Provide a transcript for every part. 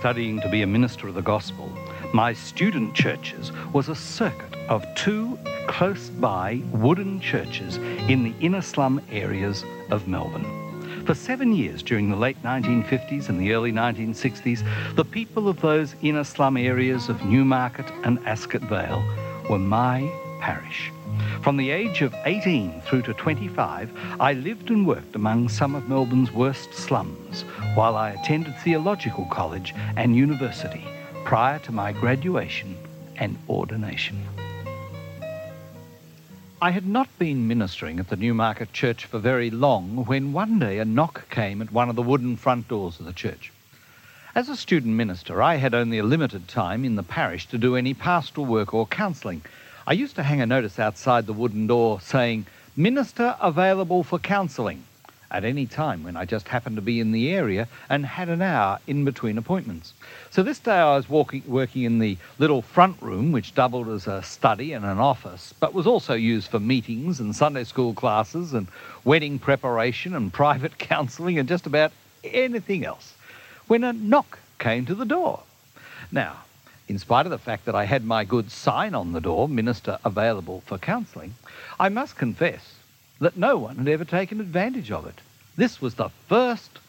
Studying to be a minister of the gospel, my student churches was a circuit of two close by wooden churches in the inner slum areas of Melbourne. For seven years during the late 1950s and the early 1960s, the people of those inner slum areas of Newmarket and Ascot Vale were my parish. From the age of 18 through to 25, I lived and worked among some of Melbourne's worst slums while I attended theological college and university prior to my graduation and ordination. I had not been ministering at the Newmarket Church for very long when one day a knock came at one of the wooden front doors of the church. As a student minister, I had only a limited time in the parish to do any pastoral work or counselling. I used to hang a notice outside the wooden door saying, Minister available for counselling, at any time when I just happened to be in the area and had an hour in between appointments. So this day I was walking, working in the little front room, which doubled as a study and an office, but was also used for meetings and Sunday school classes and wedding preparation and private counselling and just about anything else, when a knock came to the door. Now, in spite of the fact that I had my good sign on the door, Minister Available for Counselling, I must confess that no one had ever taken advantage of it. This was the first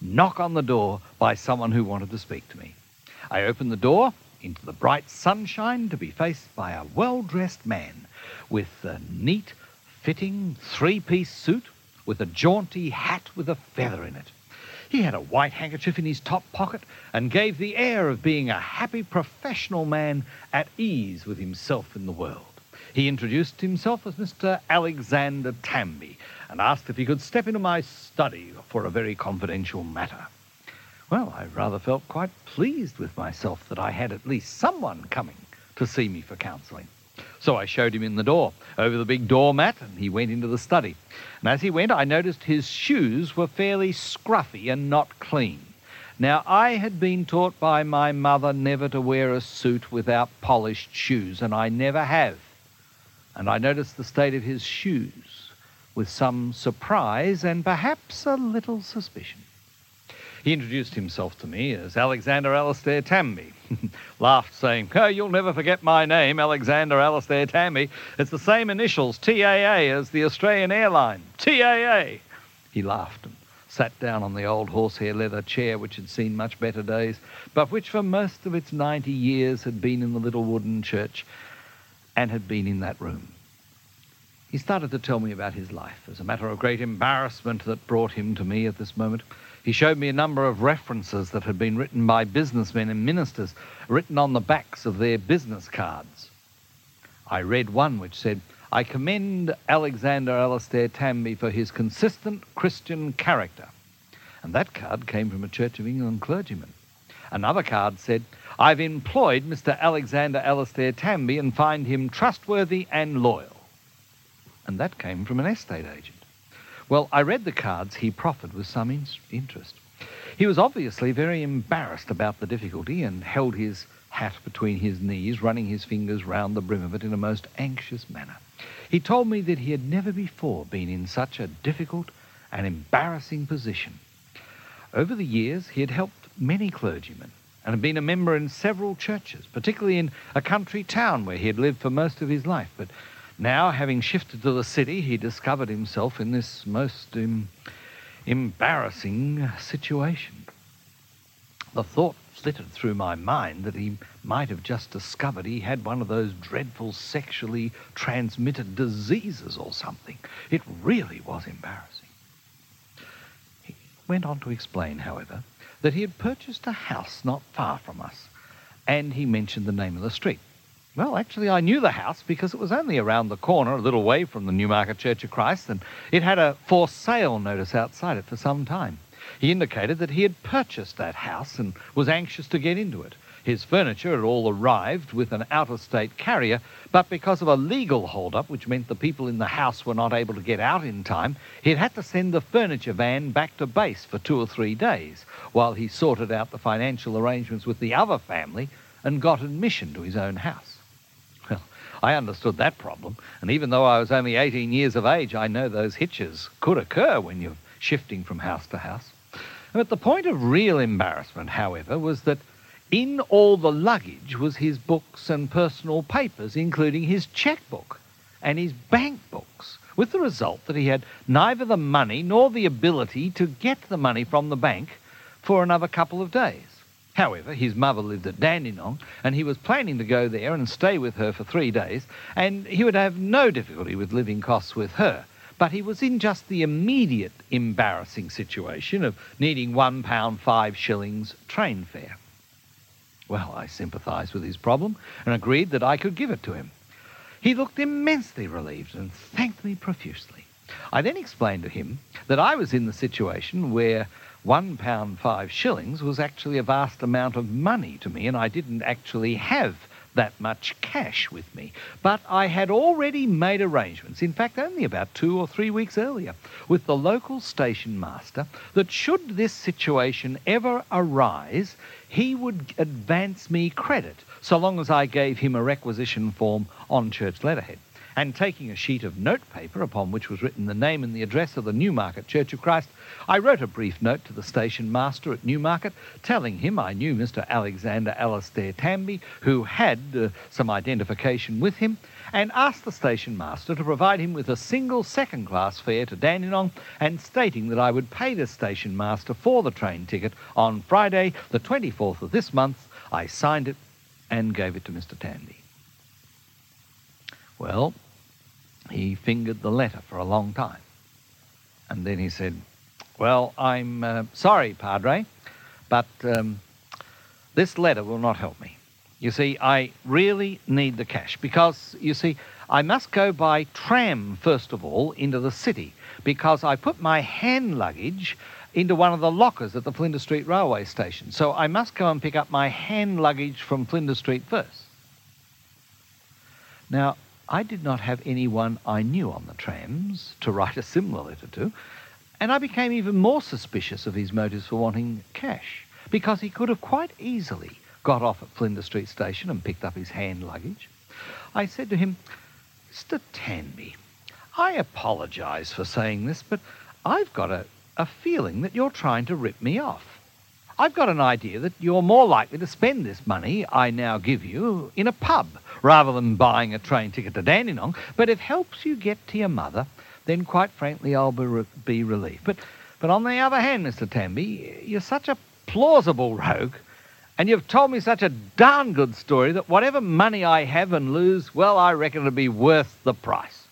knock on the door by someone who wanted to speak to me. I opened the door into the bright sunshine to be faced by a well dressed man with a neat fitting three piece suit with a jaunty hat with a feather in it. He had a white handkerchief in his top pocket and gave the air of being a happy professional man at ease with himself in the world. He introduced himself as Mr. Alexander Tamby and asked if he could step into my study for a very confidential matter. Well, I rather felt quite pleased with myself that I had at least someone coming to see me for counselling. So I showed him in the door, over the big doormat, and he went into the study. And as he went, I noticed his shoes were fairly scruffy and not clean. Now, I had been taught by my mother never to wear a suit without polished shoes, and I never have. And I noticed the state of his shoes with some surprise and perhaps a little suspicion. He introduced himself to me as Alexander Alastair Tamby. Laughed, saying, oh, You'll never forget my name, Alexander Alastair Tamby. It's the same initials, TAA, as the Australian airline, TAA. He laughed and sat down on the old horsehair leather chair which had seen much better days, but which for most of its 90 years had been in the little wooden church and had been in that room. He started to tell me about his life as a matter of great embarrassment that brought him to me at this moment. He showed me a number of references that had been written by businessmen and ministers, written on the backs of their business cards. I read one which said, I commend Alexander Alastair Tamby for his consistent Christian character. And that card came from a Church of England clergyman. Another card said, I've employed Mr. Alexander Alastair Tamby and find him trustworthy and loyal. And that came from an estate agent. Well, I read the cards he proffered with some in- interest. He was obviously very embarrassed about the difficulty and held his hat between his knees, running his fingers round the brim of it in a most anxious manner. He told me that he had never before been in such a difficult and embarrassing position. Over the years, he had helped many clergymen and had been a member in several churches, particularly in a country town where he had lived for most of his life. But now, having shifted to the city, he discovered himself in this most embarrassing situation. The thought flitted through my mind that he might have just discovered he had one of those dreadful sexually transmitted diseases or something. It really was embarrassing. He went on to explain, however, that he had purchased a house not far from us, and he mentioned the name of the street. Well, actually, I knew the house because it was only around the corner, a little way from the Newmarket Church of Christ, and it had a for sale notice outside it for some time. He indicated that he had purchased that house and was anxious to get into it. His furniture had all arrived with an out of state carrier, but because of a legal hold-up, which meant the people in the house were not able to get out in time, he had had to send the furniture van back to base for two or three days while he sorted out the financial arrangements with the other family and got admission to his own house. I understood that problem, and even though I was only 18 years of age, I know those hitches could occur when you're shifting from house to house. But the point of real embarrassment, however, was that in all the luggage was his books and personal papers, including his checkbook and his bank books, with the result that he had neither the money nor the ability to get the money from the bank for another couple of days. However, his mother lived at Dandenong, and he was planning to go there and stay with her for three days, and he would have no difficulty with living costs with her. But he was in just the immediate embarrassing situation of needing one pound five shillings train fare. Well, I sympathised with his problem and agreed that I could give it to him. He looked immensely relieved and thanked me profusely. I then explained to him that I was in the situation where one pound five shillings was actually a vast amount of money to me, and I didn't actually have that much cash with me. But I had already made arrangements, in fact, only about two or three weeks earlier, with the local station master that should this situation ever arise, he would advance me credit so long as I gave him a requisition form on church letterhead and taking a sheet of notepaper upon which was written the name and the address of the Newmarket Church of Christ, I wrote a brief note to the station master at Newmarket telling him I knew Mr. Alexander Alastair Tamby, who had uh, some identification with him, and asked the station master to provide him with a single second class fare to Dandenong and stating that I would pay the station master for the train ticket on Friday, the 24th of this month. I signed it and gave it to Mr. Tamby. Well, he fingered the letter for a long time. And then he said, Well, I'm uh, sorry, Padre, but um, this letter will not help me. You see, I really need the cash because, you see, I must go by tram, first of all, into the city because I put my hand luggage into one of the lockers at the Flinders Street railway station. So I must go and pick up my hand luggage from Flinders Street first. Now, I did not have anyone I knew on the trams to write a similar letter to, and I became even more suspicious of his motives for wanting cash, because he could have quite easily got off at Flinders Street Station and picked up his hand luggage. I said to him, Mr. Tamby, I apologise for saying this, but I've got a, a feeling that you're trying to rip me off. I've got an idea that you're more likely to spend this money I now give you in a pub rather than buying a train ticket to Dandenong. But if helps you get to your mother, then quite frankly, I'll be, re- be relieved. But, but on the other hand, Mr. Tamby, you're such a plausible rogue, and you've told me such a darn good story that whatever money I have and lose, well, I reckon it'll be worth the price.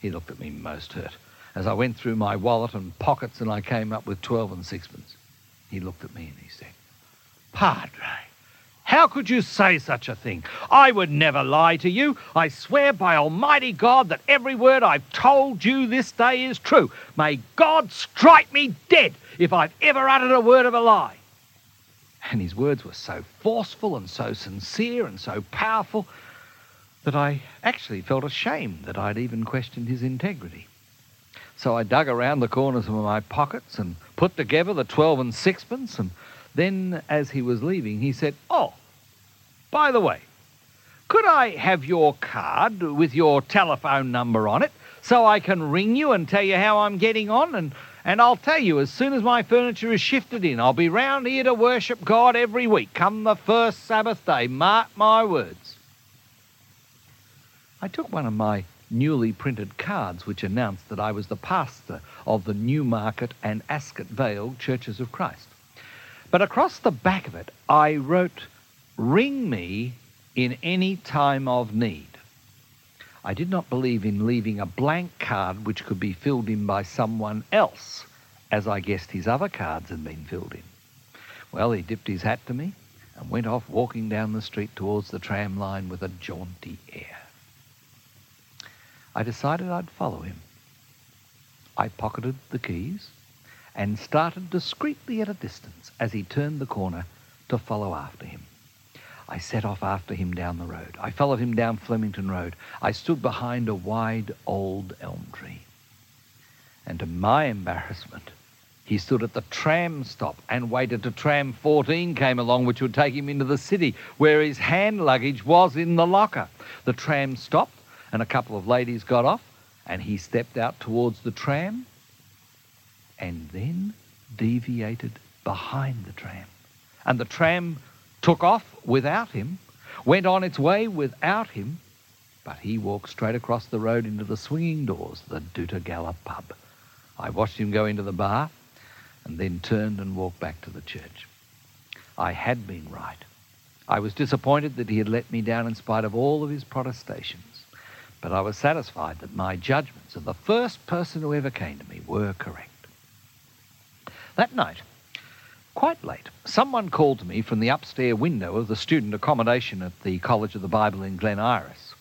He looked at me most hurt as I went through my wallet and pockets and I came up with twelve and sixpence. He looked at me and he said, Padre, how could you say such a thing? I would never lie to you. I swear by Almighty God that every word I've told you this day is true. May God strike me dead if I've ever uttered a word of a lie. And his words were so forceful and so sincere and so powerful that I actually felt ashamed that I'd even questioned his integrity. So I dug around the corners of my pockets and put together the twelve and sixpence. And then, as he was leaving, he said, Oh, by the way, could I have your card with your telephone number on it so I can ring you and tell you how I'm getting on? And, and I'll tell you, as soon as my furniture is shifted in, I'll be round here to worship God every week, come the first Sabbath day. Mark my words. I took one of my newly printed cards which announced that I was the pastor of the Newmarket and Ascot Vale Churches of Christ. But across the back of it, I wrote Ring me in any time of need. I did not believe in leaving a blank card which could be filled in by someone else, as I guessed his other cards had been filled in. Well, he dipped his hat to me and went off walking down the street towards the tram line with a jaunty air. I decided I'd follow him. I pocketed the keys and started discreetly at a distance as he turned the corner to follow after him. I set off after him down the road. I followed him down Flemington Road. I stood behind a wide old elm tree. And to my embarrassment, he stood at the tram stop and waited till tram 14 came along, which would take him into the city, where his hand luggage was in the locker. The tram stopped, and a couple of ladies got off, and he stepped out towards the tram. And then deviated behind the tram. And the tram took off without him, went on its way without him, but he walked straight across the road into the swinging doors of the Doutta Galla pub. I watched him go into the bar and then turned and walked back to the church. I had been right. I was disappointed that he had let me down in spite of all of his protestations, but I was satisfied that my judgments of the first person who ever came to me were correct. That night, quite late, someone called to me from the upstairs window of the student accommodation at the College of the Bible in Glen Iris.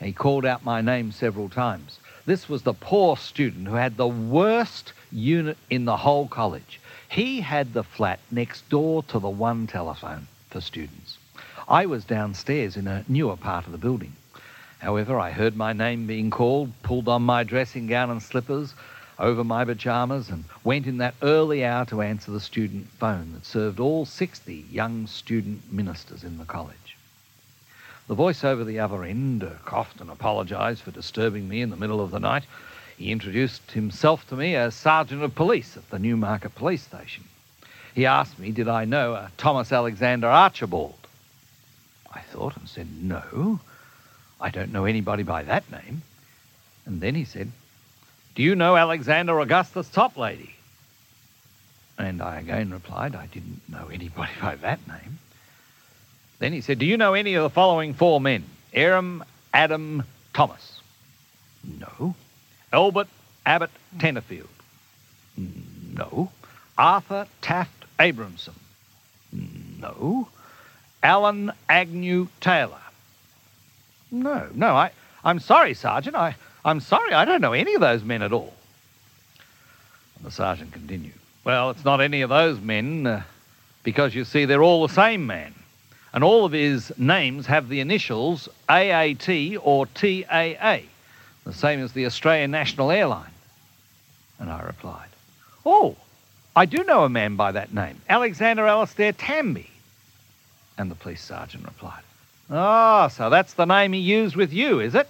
He called out my name several times. This was the poor student who had the worst unit in the whole college. He had the flat next door to the one telephone for students. I was downstairs in a newer part of the building. However, I heard my name being called, pulled on my dressing gown and slippers over my pyjamas, and went in that early hour to answer the student phone that served all 60 young student ministers in the college. The voice over the other end uh, coughed and apologised for disturbing me in the middle of the night. He introduced himself to me as Sergeant of Police at the Newmarket Police Station. He asked me, did I know a Thomas Alexander Archibald? I thought and said, no, I don't know anybody by that name. And then he said, do you know Alexander Augustus Toplady? And I again replied, I didn't know anybody by that name. Then he said, Do you know any of the following four men? Aram, Adam, Thomas. No. Albert, Abbott, Tenterfield. No. Arthur Taft Abramson. No. Alan Agnew Taylor. No, no, I, I'm sorry, Sergeant. I, I'm sorry, I don't know any of those men at all. And the sergeant continued, Well, it's not any of those men, uh, because you see, they're all the same man and all of his names have the initials AAT or TAA, the same as the Australian National Airline. And I replied, Oh, I do know a man by that name, Alexander Alastair Tamby. And the police sergeant replied, Oh, so that's the name he used with you, is it?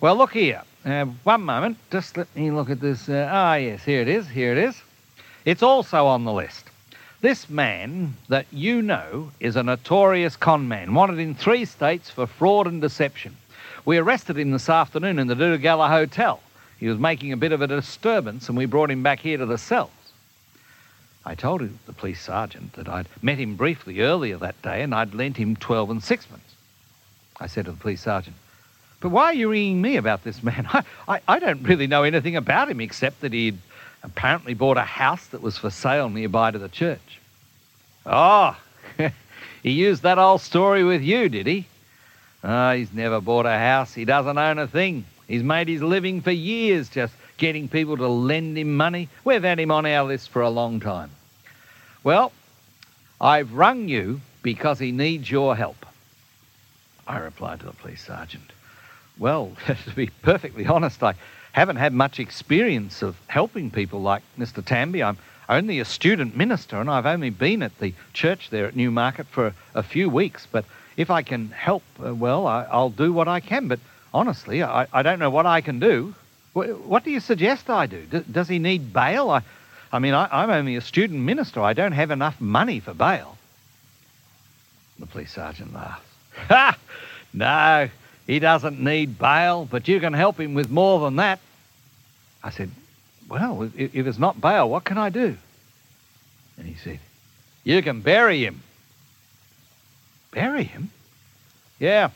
Well, look here. Uh, one moment. Just let me look at this. Uh, ah, yes, here it is. Here it is. It's also on the list. This man that you know is a notorious con man, wanted in three states for fraud and deception. We arrested him this afternoon in the Doutta Galla Hotel. He was making a bit of a disturbance, and we brought him back here to the cells. I told the police sergeant that I'd met him briefly earlier that day and I'd lent him 12 and sixpence. I said to the police sergeant, But why are you ringing me about this man? I, I, I don't really know anything about him except that he'd apparently bought a house that was for sale nearby to the church. Oh, he used that old story with you, did he? Oh, he's never bought a house. He doesn't own a thing. He's made his living for years just getting people to lend him money. We've had him on our list for a long time. Well, I've rung you because he needs your help. I replied to the police sergeant. Well, to be perfectly honest, I haven't had much experience of helping people like Mr. Tamby. I'm only a student minister and I've only been at the church there at Newmarket for a few weeks. But if I can help, uh, well, I, will do what I can. But honestly, I, I don't know what I can do. What, do you suggest I do? D- does he need bail? I, I mean, I, I'm only a student minister. I don't have enough money for bail. The police sergeant laughed. Ha! No, he doesn't need bail, but you can help him with more than that. I said, Well, if it's not bail, what can I do? And he said, You can bury him. Bury him? Yeah.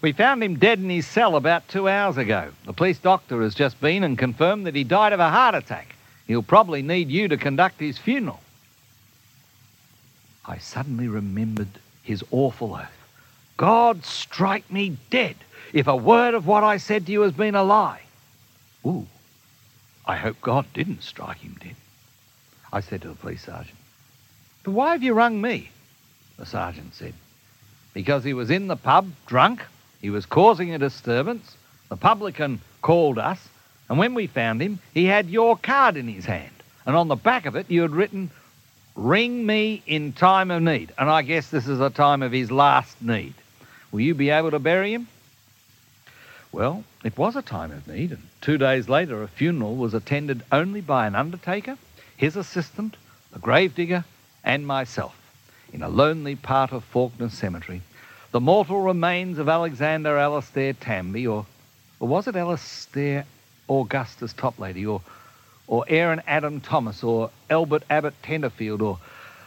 We found him dead in his cell about two hours ago. The police doctor has just been and confirmed that he died of a heart attack. He'll probably need you to conduct his funeral. I suddenly remembered his awful oath. God strike me dead if a word of what I said to you has been a lie. Ooh, I hope God didn't strike him dead. I said to the police sergeant, But why have you rung me? The sergeant said, Because he was in the pub, drunk, he was causing a disturbance, the publican called us, and when we found him, he had your card in his hand. And on the back of it, you had written, Ring me in time of need. And I guess this is a time of his last need. Will you be able to bury him? Well, it was a time of need, and two days later a funeral was attended only by an undertaker, his assistant, the gravedigger, and myself in a lonely part of Fawkner Cemetery, the mortal remains of Alexander Alastair Tamby, or, or was it Alastair Augustus Toplady, or, or Aaron Adam Thomas, or Albert Abbott Tenderfield, or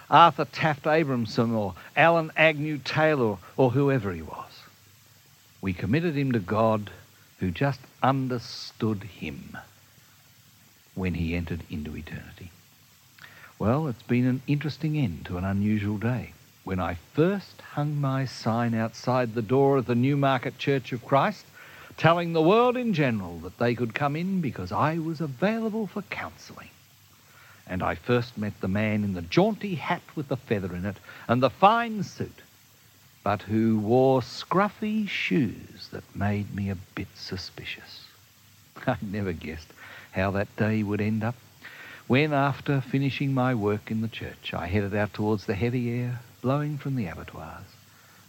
Arthur Taft Abramson, or Alan Agnew Taylor, or whoever he was. We committed him to God who just understood him when he entered into eternity. Well, it's been an interesting end to an unusual day. When I first hung my sign outside the door of the Newmarket Church of Christ, telling the world in general that they could come in because I was available for counselling. And I first met the man in the jaunty hat with the feather in it and the fine suit, but who wore scruffy shoes that made me a bit suspicious. I never guessed how that day would end up when, after finishing my work in the church, I headed out towards the heavy air blowing from the abattoirs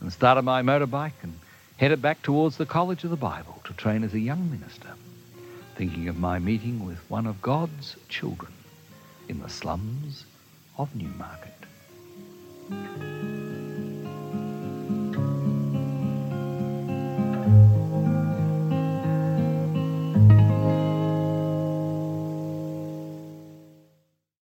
and started my motorbike and headed back towards the College of the Bible to train as a young minister, thinking of my meeting with one of God's children in the slums of Newmarket.